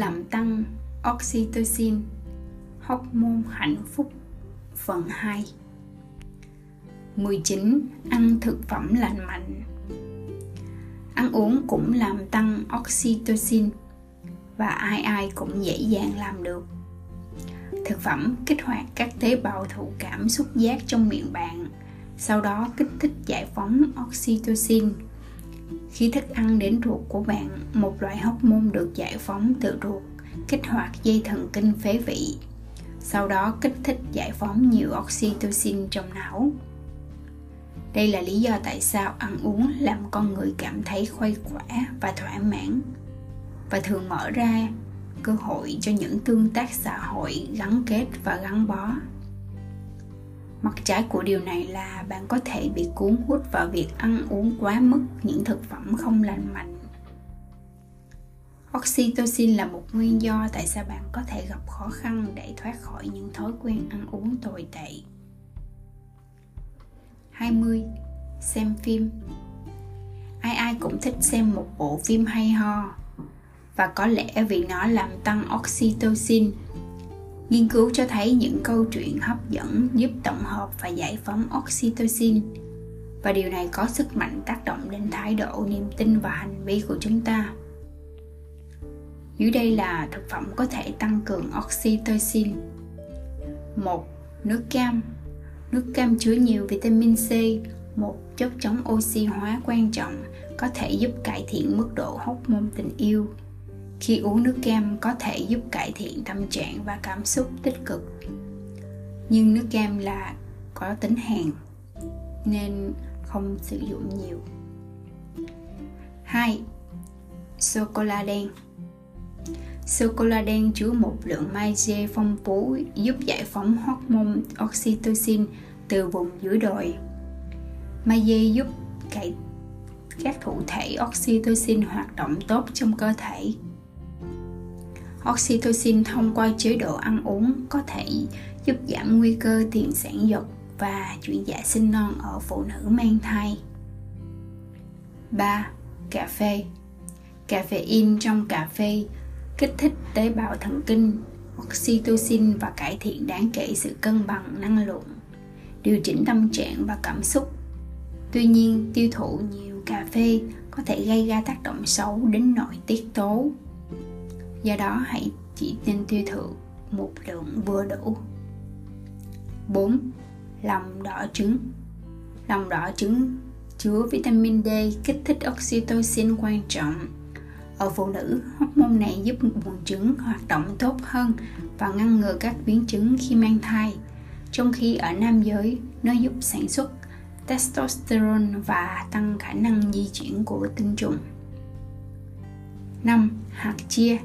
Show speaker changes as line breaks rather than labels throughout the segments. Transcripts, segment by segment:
làm tăng oxytocin, hormone hạnh phúc phần 2 19. Ăn thực phẩm lành mạnh Ăn uống cũng làm tăng oxytocin và ai ai cũng dễ dàng làm được. Thực phẩm kích hoạt các tế bào thụ cảm xúc giác trong miệng bạn, sau đó kích thích giải phóng oxytocin. Khi thức ăn đến ruột của bạn, một loại hóc môn được giải phóng từ ruột kích hoạt dây thần kinh phế vị. Sau đó kích thích giải phóng nhiều oxytocin trong não. Đây là lý do tại sao ăn uống làm con người cảm thấy khuây khỏa và thỏa mãn. Và thường mở ra cơ hội cho những tương tác xã hội gắn kết và gắn bó mặt trái của điều này là bạn có thể bị cuốn hút vào việc ăn uống quá mức những thực phẩm không lành mạnh Oxytocin là một nguyên do tại sao bạn có thể gặp khó khăn để thoát khỏi những thói quen ăn uống tồi tệ. 20. Xem phim Ai ai cũng thích xem một bộ phim hay ho và có lẽ vì nó làm tăng oxytocin. Nghiên cứu cho thấy những câu chuyện hấp dẫn giúp tổng hợp và giải phóng oxytocin và điều này có sức mạnh tác động đến thái độ, niềm tin và hành vi của chúng ta dưới đây là thực phẩm có thể tăng cường oxytocin. 1. Nước cam Nước cam chứa nhiều vitamin C, một chất chống oxy hóa quan trọng có thể giúp cải thiện mức độ hormone tình yêu. Khi uống nước cam có thể giúp cải thiện tâm trạng và cảm xúc tích cực. Nhưng nước cam là có tính hàn nên không sử dụng nhiều. 2. Sô cô la đen Sô cô la đen chứa một lượng magie phong phú giúp giải phóng hormone oxytocin từ vùng dưới đồi. Magie giúp cải, các thụ thể oxytocin hoạt động tốt trong cơ thể. Oxytocin thông qua chế độ ăn uống có thể giúp giảm nguy cơ tiền sản giật và chuyển dạ sinh non ở phụ nữ mang thai. 3. Cà phê Caffeine trong cà phê kích thích tế bào thần kinh, oxytocin và cải thiện đáng kể sự cân bằng năng lượng, điều chỉnh tâm trạng và cảm xúc. Tuy nhiên, tiêu thụ nhiều cà phê có thể gây ra tác động xấu đến nội tiết tố. Do đó, hãy chỉ nên tiêu thụ một lượng vừa đủ. 4. Lòng đỏ trứng Lòng đỏ trứng chứa vitamin D kích thích oxytocin quan trọng ở phụ nữ, hormone này giúp buồng trứng hoạt động tốt hơn và ngăn ngừa các biến chứng khi mang thai. Trong khi ở nam giới, nó giúp sản xuất testosterone và tăng khả năng di chuyển của tinh trùng. 5. Hạt chia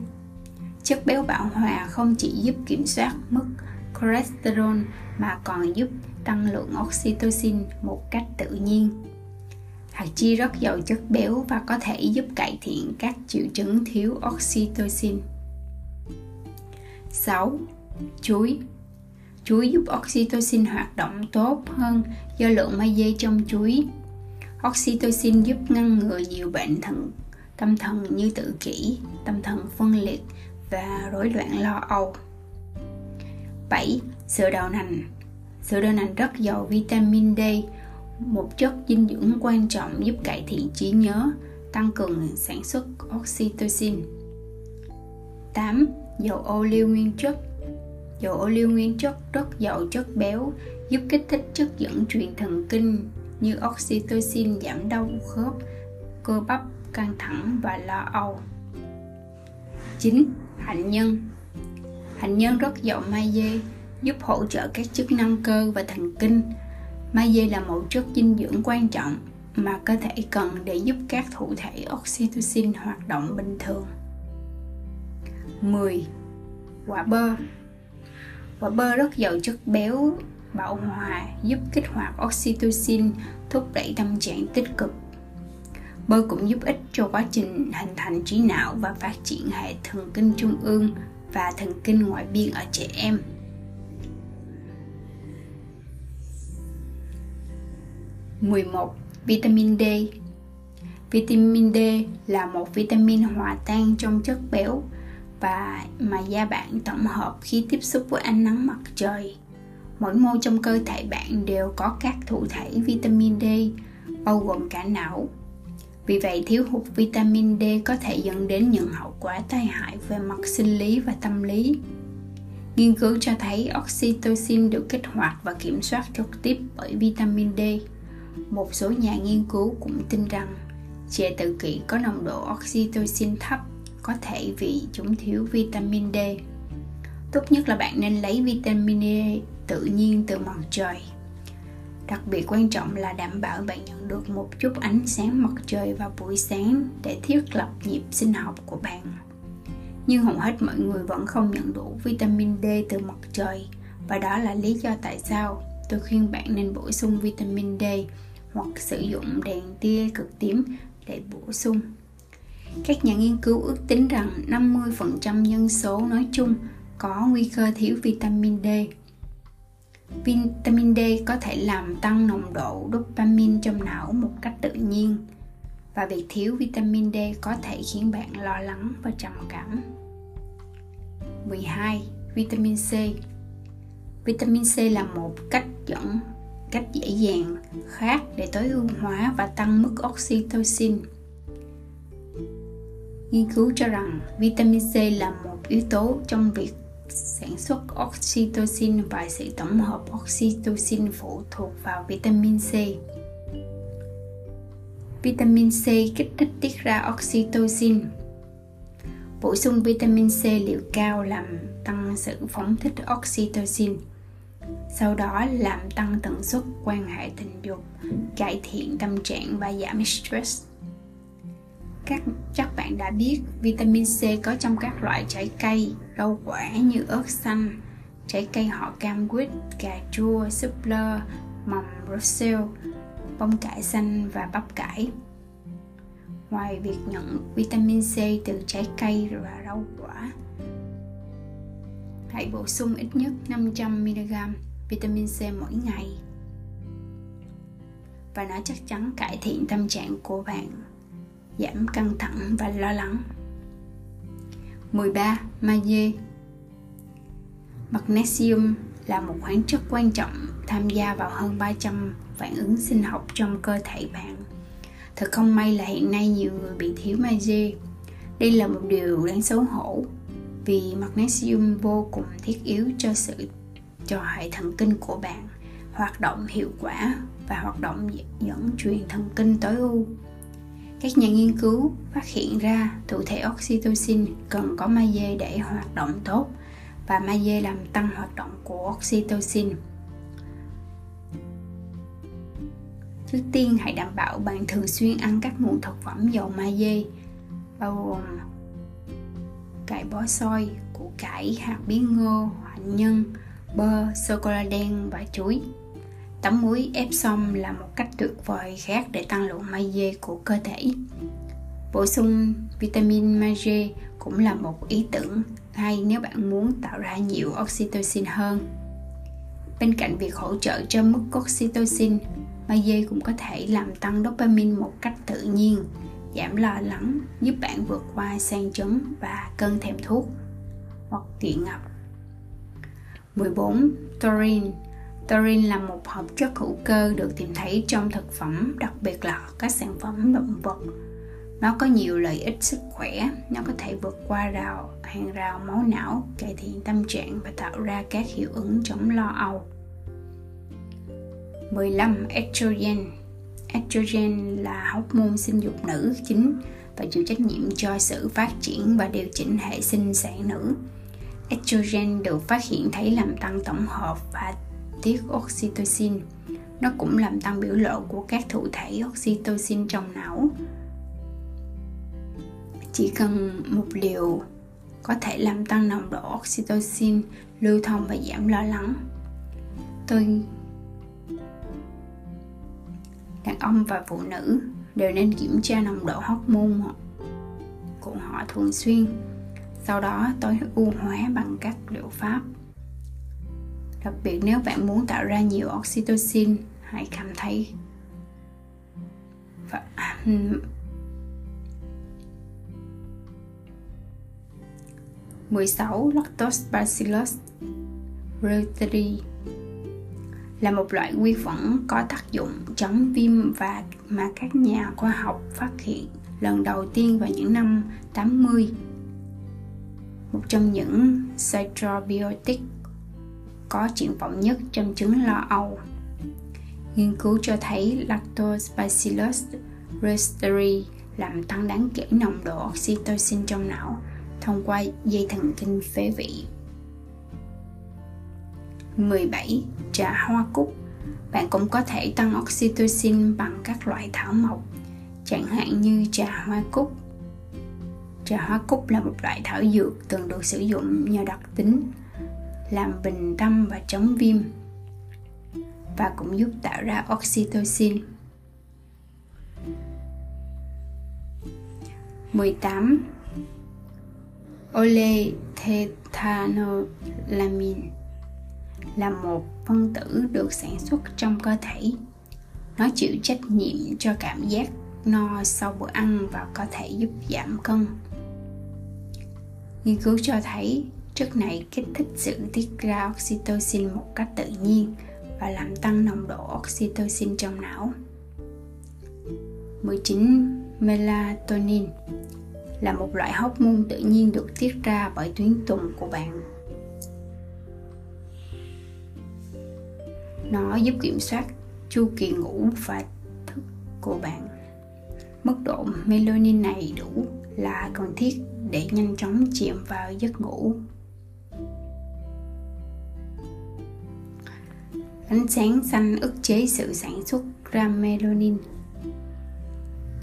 Chất béo bão hòa không chỉ giúp kiểm soát mức cholesterol mà còn giúp tăng lượng oxytocin một cách tự nhiên Hạt chia rất giàu chất béo và có thể giúp cải thiện các triệu chứng thiếu oxytocin. 6. Chuối Chuối giúp oxytocin hoạt động tốt hơn do lượng magie trong chuối. Oxytocin giúp ngăn ngừa nhiều bệnh thần tâm thần như tự kỷ, tâm thần phân liệt và rối loạn lo âu. 7. Sữa đậu nành Sữa đậu nành rất giàu vitamin D một chất dinh dưỡng quan trọng giúp cải thiện trí nhớ, tăng cường sản xuất oxytocin. 8. Dầu ô liu nguyên chất Dầu ô liu nguyên chất rất giàu chất béo, giúp kích thích chất dẫn truyền thần kinh như oxytocin giảm đau khớp, cơ bắp, căng thẳng và lo âu. 9. Hạnh nhân Hạnh nhân rất giàu magie, giúp hỗ trợ các chức năng cơ và thần kinh, Magie là một chất dinh dưỡng quan trọng mà cơ thể cần để giúp các thụ thể oxytocin hoạt động bình thường. 10. Quả bơ Quả bơ rất giàu chất béo bão hòa giúp kích hoạt oxytocin thúc đẩy tâm trạng tích cực bơ cũng giúp ích cho quá trình hình thành trí não và phát triển hệ thần kinh trung ương và thần kinh ngoại biên ở trẻ em 11. Vitamin D Vitamin D là một vitamin hòa tan trong chất béo, và mà da bạn tổng hợp khi tiếp xúc với ánh nắng mặt trời. Mỗi mô trong cơ thể bạn đều có các thụ thể vitamin D, bao gồm cả não. Vì vậy, thiếu hụt vitamin D có thể dẫn đến những hậu quả tai hại về mặt sinh lý và tâm lý. Nghiên cứu cho thấy oxytocin được kích hoạt và kiểm soát trực tiếp bởi vitamin D. Một số nhà nghiên cứu cũng tin rằng trẻ tự kỷ có nồng độ oxytocin thấp có thể vì chúng thiếu vitamin D. Tốt nhất là bạn nên lấy vitamin D tự nhiên từ mặt trời. Đặc biệt quan trọng là đảm bảo bạn nhận được một chút ánh sáng mặt trời vào buổi sáng để thiết lập nhịp sinh học của bạn. Nhưng hầu hết mọi người vẫn không nhận đủ vitamin D từ mặt trời, và đó là lý do tại sao tôi khuyên bạn nên bổ sung vitamin D hoặc sử dụng đèn tia cực tím để bổ sung. Các nhà nghiên cứu ước tính rằng 50% dân số nói chung có nguy cơ thiếu vitamin D. Vitamin D có thể làm tăng nồng độ dopamine trong não một cách tự nhiên và việc thiếu vitamin D có thể khiến bạn lo lắng và trầm cảm. 12. Vitamin C Vitamin C là một cách dẫn, cách dễ dàng, khác để tối ưu hóa và tăng mức oxytocin. Nghiên cứu cho rằng vitamin C là một yếu tố trong việc sản xuất oxytocin và sự tổng hợp oxytocin phụ thuộc vào vitamin C. Vitamin C kích thích tiết ra oxytocin. Bổ sung vitamin C liều cao làm tăng sự phóng thích oxytocin, sau đó làm tăng tần suất quan hệ tình dục, cải thiện tâm trạng và giảm stress các chắc bạn đã biết vitamin C có trong các loại trái cây, rau quả như ớt xanh, trái cây họ cam quýt, cà chua, súp lơ, mầm Brussels bông cải xanh và bắp cải. Ngoài việc nhận vitamin C từ trái cây và rau quả, hãy bổ sung ít nhất 500mg vitamin C mỗi ngày. Và nó chắc chắn cải thiện tâm trạng của bạn giảm căng thẳng và lo lắng 13. Magie Magnesium là một khoáng chất quan trọng tham gia vào hơn 300 phản ứng sinh học trong cơ thể bạn. Thật không may là hiện nay nhiều người bị thiếu magie. Đây là một điều đáng xấu hổ vì magnesium vô cùng thiết yếu cho sự, cho hệ thần kinh của bạn, hoạt động hiệu quả và hoạt động dẫn truyền thần kinh tối ưu. Các nhà nghiên cứu phát hiện ra thụ thể oxytocin cần có magie để hoạt động tốt và magie làm tăng hoạt động của oxytocin. Trước tiên hãy đảm bảo bạn thường xuyên ăn các nguồn thực phẩm giàu magie bao gồm cải bó xôi, củ cải, hạt bí ngô, hạnh nhân, bơ, sô-cô-la đen và chuối. Tắm muối ép xong là một cách tuyệt vời khác để tăng lượng magie của cơ thể. Bổ sung vitamin magie cũng là một ý tưởng hay nếu bạn muốn tạo ra nhiều oxytocin hơn. Bên cạnh việc hỗ trợ cho mức oxytocin, magie cũng có thể làm tăng dopamine một cách tự nhiên, giảm lo lắng, giúp bạn vượt qua sang chấn và cơn thèm thuốc hoặc nghiện ngập 14. Taurine Taurine là một hợp chất hữu cơ được tìm thấy trong thực phẩm, đặc biệt là các sản phẩm động vật. Nó có nhiều lợi ích sức khỏe, nó có thể vượt qua rào hàng rào máu não, cải thiện tâm trạng và tạo ra các hiệu ứng chống lo âu. 15. Estrogen Estrogen là hormone sinh dục nữ chính và chịu trách nhiệm cho sự phát triển và điều chỉnh hệ sinh sản nữ estrogen được phát hiện thấy làm tăng tổng hợp và tiết oxytocin. Nó cũng làm tăng biểu lộ của các thụ thể oxytocin trong não. Chỉ cần một liều có thể làm tăng nồng độ oxytocin lưu thông và giảm lo lắng. Tôi, đàn ông và phụ nữ đều nên kiểm tra nồng độ hormone của họ thường xuyên. Sau đó tối ưu hóa bằng các liệu pháp đặc biệt nếu bạn muốn tạo ra nhiều oxytocin, hãy cảm thấy và 16. Lactobacillus reuteri là một loại vi khuẩn có tác dụng chống viêm và mà các nhà khoa học phát hiện lần đầu tiên vào những năm 80. Một trong những cytobiotic có triển vọng nhất trong chứng lo âu. Nghiên cứu cho thấy Lactobacillus reuteri làm tăng đáng kể nồng độ oxytocin trong não thông qua dây thần kinh phế vị. 17. Trà hoa cúc Bạn cũng có thể tăng oxytocin bằng các loại thảo mộc, chẳng hạn như trà hoa cúc. Trà hoa cúc là một loại thảo dược từng được sử dụng nhờ đặc tính làm bình tâm và chống viêm và cũng giúp tạo ra oxytocin. 18. Oletethanolamin là một phân tử được sản xuất trong cơ thể. Nó chịu trách nhiệm cho cảm giác no sau bữa ăn và có thể giúp giảm cân. Nghiên cứu cho thấy chất này, kích thích sự tiết ra oxytocin một cách tự nhiên và làm tăng nồng độ oxytocin trong não. 19. Melatonin là một loại hóc môn tự nhiên được tiết ra bởi tuyến tùng của bạn. Nó giúp kiểm soát chu kỳ ngủ và thức của bạn. Mức độ melatonin này đủ là cần thiết để nhanh chóng chìm vào giấc ngủ. Ánh sáng xanh ức chế sự sản xuất ra melanin.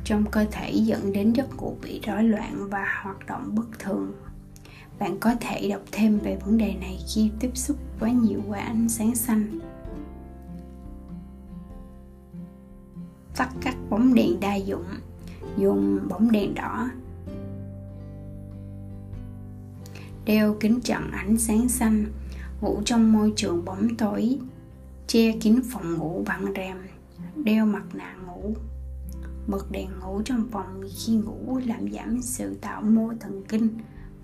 Trong cơ thể dẫn đến giấc ngủ bị rối loạn và hoạt động bất thường. Bạn có thể đọc thêm về vấn đề này khi tiếp xúc quá nhiều qua ánh sáng xanh. Tắt các bóng đèn đa dụng. Dùng bóng đèn đỏ. Đeo kính chặn ánh sáng xanh. Ngủ trong môi trường bóng tối che kín phòng ngủ bằng rèm, đeo mặt nạ ngủ. Bật đèn ngủ trong phòng khi ngủ làm giảm sự tạo mô thần kinh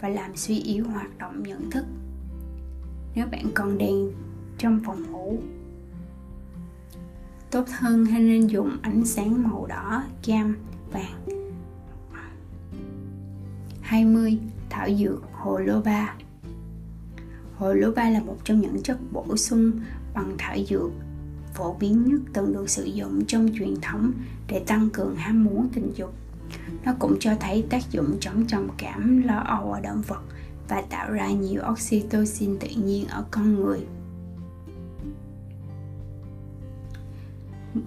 và làm suy yếu hoạt động nhận thức. Nếu bạn còn đèn trong phòng ngủ, tốt hơn hay nên dùng ánh sáng màu đỏ, cam, vàng. 20. Thảo dược hồ lô ba. Hồ lô ba là một trong những chất bổ sung bằng thảo dược phổ biến nhất từng được sử dụng trong truyền thống để tăng cường ham muốn tình dục. Nó cũng cho thấy tác dụng chống trầm cảm, lo âu ở động vật và tạo ra nhiều oxytocin tự nhiên ở con người.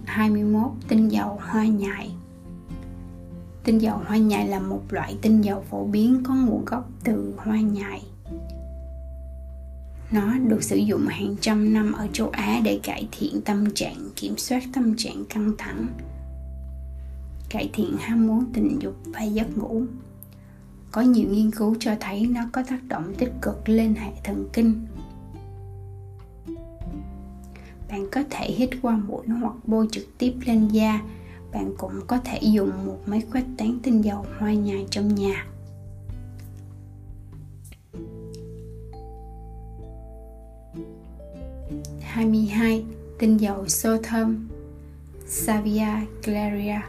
21. Tinh dầu hoa nhài Tinh dầu hoa nhài là một loại tinh dầu phổ biến có nguồn gốc từ hoa nhài nó được sử dụng hàng trăm năm ở châu Á để cải thiện tâm trạng, kiểm soát tâm trạng căng thẳng, cải thiện ham muốn tình dục và giấc ngủ. Có nhiều nghiên cứu cho thấy nó có tác động tích cực lên hệ thần kinh. Bạn có thể hít qua mũi hoặc bôi trực tiếp lên da. Bạn cũng có thể dùng một máy khuếch tán tinh dầu hoa nhài trong nhà. 22 tinh dầu sô thơm. Savia Glaria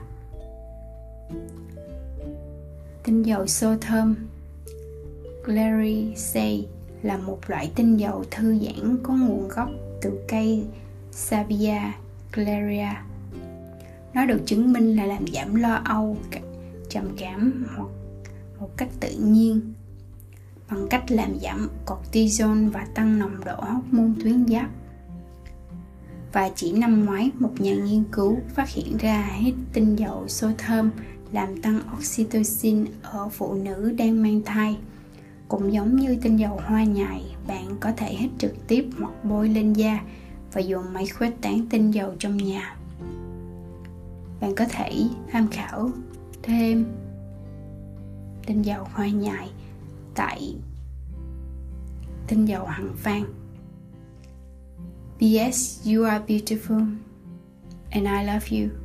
Tinh dầu sô thơm. Glariaceae là một loại tinh dầu thư giãn có nguồn gốc từ cây Savia Glaria. Nó được chứng minh là làm giảm lo âu, trầm cảm hoặc một cách tự nhiên. Bằng cách làm giảm cortisol và tăng nồng độ hormone tuyến giáp và chỉ năm ngoái, một nhà nghiên cứu phát hiện ra hít tinh dầu xô thơm làm tăng oxytocin ở phụ nữ đang mang thai. Cũng giống như tinh dầu hoa nhài, bạn có thể hít trực tiếp hoặc bôi lên da và dùng máy khuếch tán tinh dầu trong nhà. Bạn có thể tham khảo thêm tinh dầu hoa nhài tại tinh dầu hằng phan. P.S. You are beautiful and I love you.